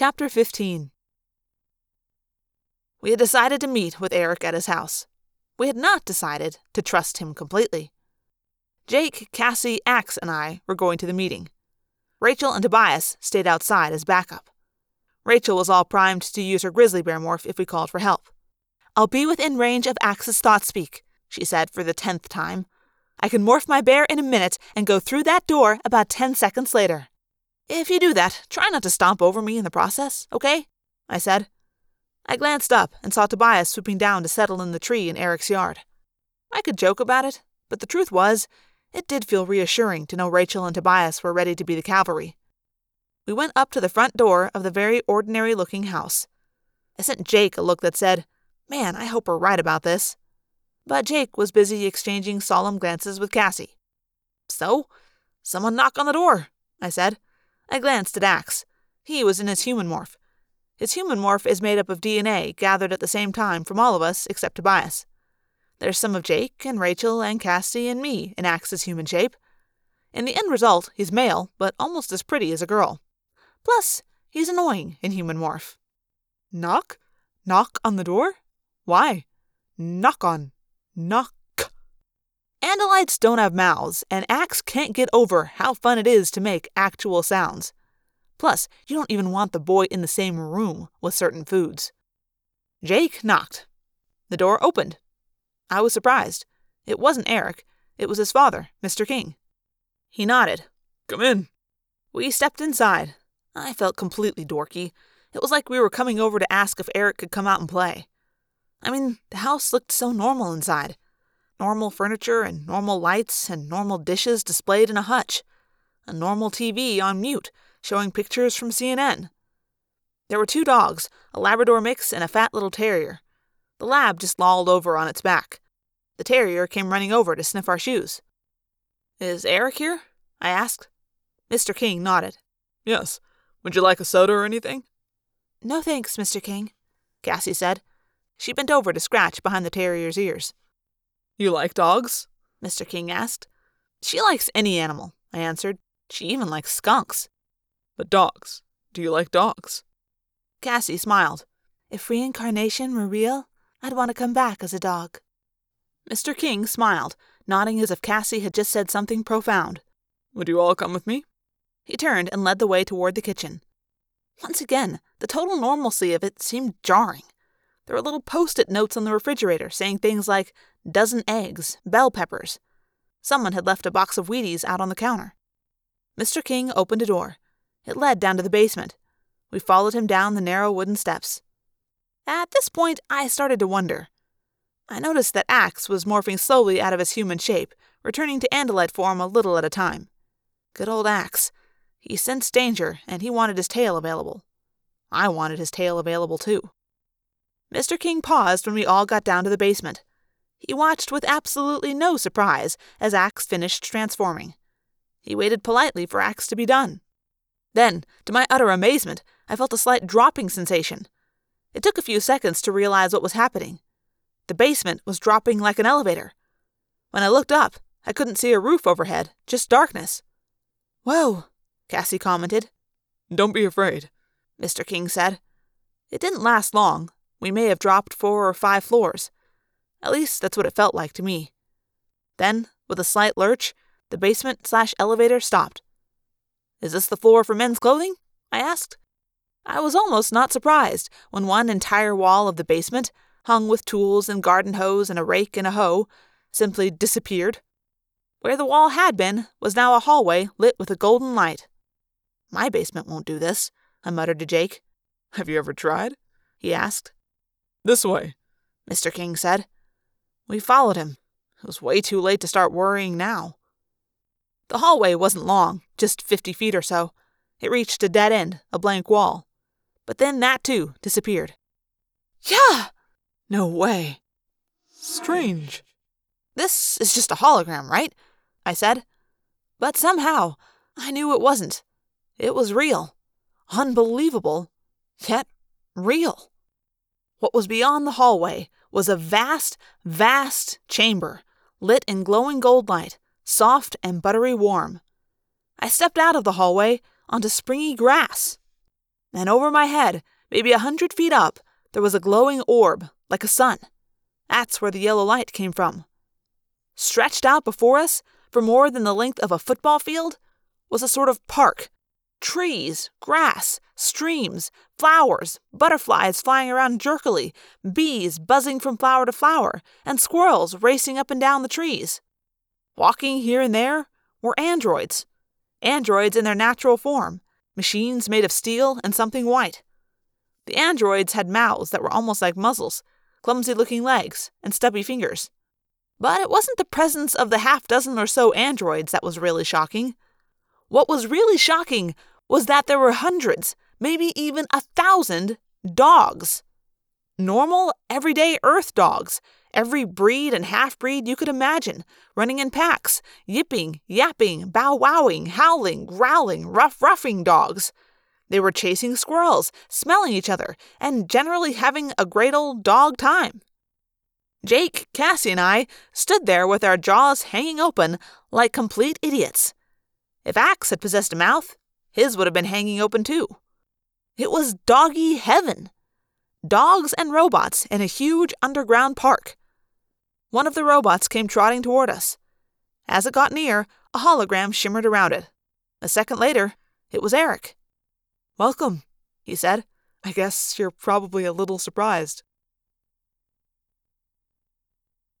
Chapter 15 We had decided to meet with Erek at his house. We had not decided to trust him completely. Jake, Cassie, Ax, and I were going to the meeting. Rachel and Tobias stayed outside as backup. Rachel was all primed to use her grizzly bear morph if we called for help. I'll be within range of Ax's thought speak, she said for the tenth time. I can morph my bear in a minute and go through that door about ten seconds later. If you do that, try not to stomp over me in the process, okay? I said. I glanced up and saw Tobias swooping down to settle in the tree in Erek's yard. I could joke about it, but the truth was, it did feel reassuring to know Rachel and Tobias were ready to be the cavalry. We went up to the front door of the very ordinary looking house. I sent Jake a look that said, Man, I hope we're right about this. But Jake was busy exchanging solemn glances with Cassie. So, someone knock on the door, I said. I glanced at Ax. He was in his human morph. His human morph is made up of DNA gathered at the same time from all of us except Tobias. There's some of Jake and Rachel and Cassie and me in Ax's human shape. In the end result, he's male, but almost as pretty as a girl. Plus, he's annoying in human morph. Knock? Knock on the door? Why? Knock on. Knock. Andalites don't have mouths, and Ax can't get over how fun it is to make actual sounds. Plus, you don't even want the boy in the same room with certain foods. Jake knocked. The door opened. I was surprised. It wasn't Erek, it was his father, Mr. King. He nodded. Come in. We stepped inside. I felt completely dorky. It was like we were coming over to ask if Erek could come out and play. I mean, the house looked so normal inside normal furniture and normal lights and normal dishes displayed in a hutch, a normal TV on mute showing pictures from CNN. There were two dogs, a Labrador mix and a fat little terrier. The lab just lolled over on its back. The terrier came running over to sniff our shoes. Is Erek here? I asked. Mr. King nodded. Yes. Would you like a soda or anything? No thanks, Mr. King, Cassie said. She bent over to scratch behind the terrier's ears. You like dogs? Mr. King asked. She likes any animal, I answered. She even likes skunks. But dogs. Do you like dogs? Cassie smiled. If reincarnation were real, I'd want to come back as a dog. Mr. King smiled, nodding as if Cassie had just said something profound. Would you all come with me? He turned and led the way toward the kitchen. Once again, the total normalcy of it seemed jarring. There were little post it notes on the refrigerator saying things like dozen eggs, bell peppers. Someone had left a box of Wheaties out on the counter. Mr. King opened a door. It led down to the basement. We followed him down the narrow wooden steps. At this point, I started to wonder. I noticed that Ax was morphing slowly out of his human shape, returning to Andalite form a little at a time. Good old Ax. He sensed danger, and he wanted his tail available. I wanted his tail available too. Mr. King paused when we all got down to the basement. He watched with absolutely no surprise as Ax finished transforming. He waited politely for Ax to be done. Then, to my utter amazement, I felt a slight dropping sensation. It took a few seconds to realize what was happening. The basement was dropping like an elevator. When I looked up, I couldn't see a roof overhead, just darkness. Whoa, Cassie commented. Don't be afraid, Mr. King said. It didn't last long. We may have dropped four or five floors. At least that's what it felt like to me. Then, with a slight lurch, the basement slash elevator stopped. Is this the floor for men's clothing? I asked. I was almost not surprised when one entire wall of the basement, hung with tools and garden hose and a rake and a hoe, simply disappeared. Where the wall had been was now a hallway lit with a golden light. My basement won't do this, I muttered to Jake. Have you ever tried? he asked. This way, Mr. King said. We followed him. It was way too late to start worrying now. The hallway wasn't long, just fifty feet or so. It reached a dead end, a blank wall. But then that too disappeared. Yeah! No way. Strange. This is just a hologram, right? I said. But somehow, I knew it wasn't. It was real. Unbelievable. Yet real. What was beyond the hallway was a vast, vast chamber, lit in glowing gold light, soft and buttery warm. I stepped out of the hallway onto springy grass. And over my head, maybe a hundred feet up, there was a glowing orb, like a sun. That's where the yellow light came from. Stretched out before us, for more than the length of a football field, was a sort of park. Trees, grass, streams, flowers, butterflies flying around jerkily, bees buzzing from flower to flower, and squirrels racing up and down the trees. Walking here and there were androids. Androids in their natural form, machines made of steel and something white. The androids had mouths that were almost like muzzles, clumsy looking legs, and stubby fingers. But it wasn't the presence of the half dozen or so androids that was really shocking. What was really shocking was that there were hundreds, maybe even a thousand, dogs. Normal, everyday Earth dogs, every breed and half breed you could imagine, running in packs, yipping, yapping, bow wowing, howling, growling, rough roughing dogs. They were chasing squirrels, smelling each other, and generally having a great old dog time. Jake, Cassie, and I stood there with our jaws hanging open like complete idiots. If Ax had possessed a mouth, his would have been hanging open too. It was doggy heaven. Dogs and robots in a huge underground park. One of the robots came trotting toward us. As it got near, a hologram shimmered around it. A second later, it was Erek. Welcome, he said. I guess you're probably a little surprised.